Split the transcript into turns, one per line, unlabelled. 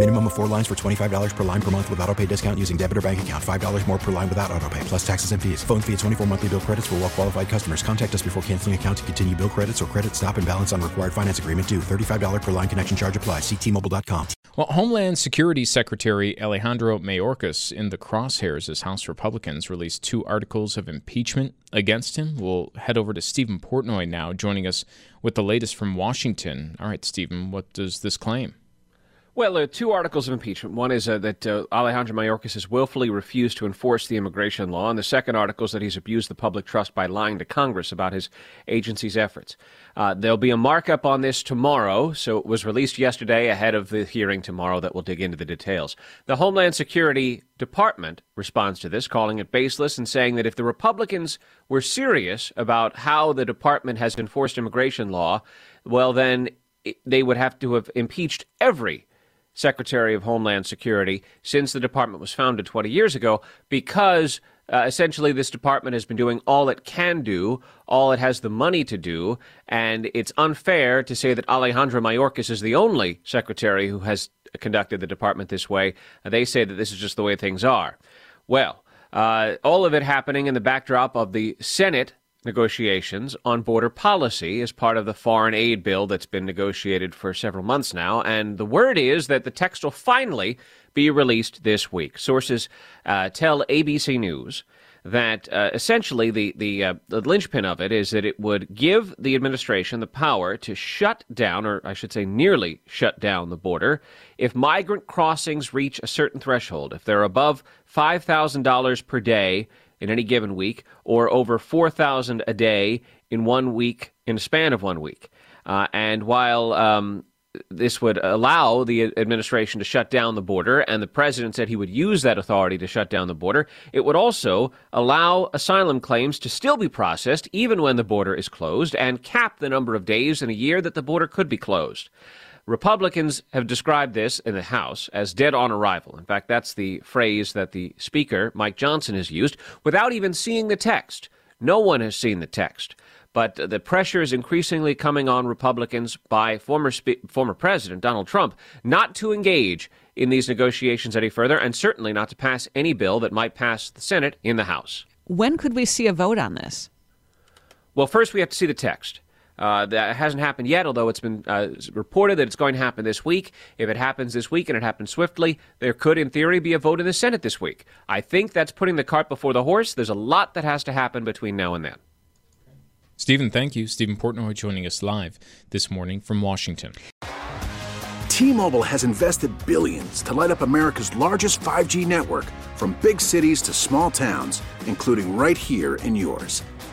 Minimum of four lines for $25 per line per month with auto pay discount using debit or bank account. $5 more per line without auto pay, plus taxes and fees. Phone fee at 24 monthly bill credits for well qualified customers. Contact us before canceling account to continue bill credits or credit stop and balance on required finance agreement due. $35 per line connection charge applies. Ctmobile.com.
Well, Homeland Security Secretary Alejandro Mayorkas in the crosshairs as House Republicans released two articles of impeachment against him. We'll head over to Steven Portnoy now, joining us with the latest from Washington. All right, Steven, what does this claim?
Well, are two articles of impeachment. One is uh, that uh, Alejandro Mayorkas has willfully refused to enforce the immigration law, and the second article is that he's abused the public trust by lying to Congress about his agency's efforts. Uh, there'll be a markup on this tomorrow, so it was released yesterday ahead of the hearing tomorrow that will dig into the details. The Homeland Security Department responds to this, calling it baseless and saying that if the Republicans were serious about how the department has enforced immigration law, well, then they would have to have impeached every Secretary of Homeland Security since the department was founded 20 years ago because uh, essentially this department has been doing all it can do, all it has the money to do, and it's unfair to say that Alejandro Mayorkas is the only secretary who has conducted the department this way. They say that this is just the way things are. Well, uh, all of it happening in the backdrop of the Senate negotiations on border policy as part of the foreign aid bill that's been negotiated for several months now. And the word is that the text will finally be released this week. Sources uh, tell ABC News that uh, essentially the the, uh, the linchpin of it is that it would give the administration the power to shut down, or I should say, nearly shut down the border if migrant crossings reach a certain threshold. If they're above five thousand dollars per day in any given week, or over 4,000 a day in one week, in a span of one week. Uh, and while um, this would allow the administration to shut down the border, and the president said he would use that authority to shut down the border. It would also allow asylum claims to still be processed even when the border is closed, and cap the number of days in a year that the border could be closed. Republicans have described this in the House as dead on arrival. In fact, that's the phrase that the Speaker, Mike Johnson, has used without even seeing the text. No one has seen the text. But the pressure is increasingly coming on Republicans by former, Spe- former President Donald Trump not to engage in these negotiations any further and certainly not to pass any bill that might pass the Senate in the House.
When could we see a vote on this?
Well, first we have to see the text. Uh, that hasn't happened yet, although it's been uh, reported that it's going to happen this week. If it happens this week and it happens swiftly, there could, in theory, be a vote in the Senate this week. I think that's putting the cart before the horse. There's a lot that has to happen between now and then.
Steven, thank you. Steven Portnoy joining us live this morning from Washington.
T-Mobile has invested billions to light up America's largest 5G network from big cities to small towns, including right here in yours.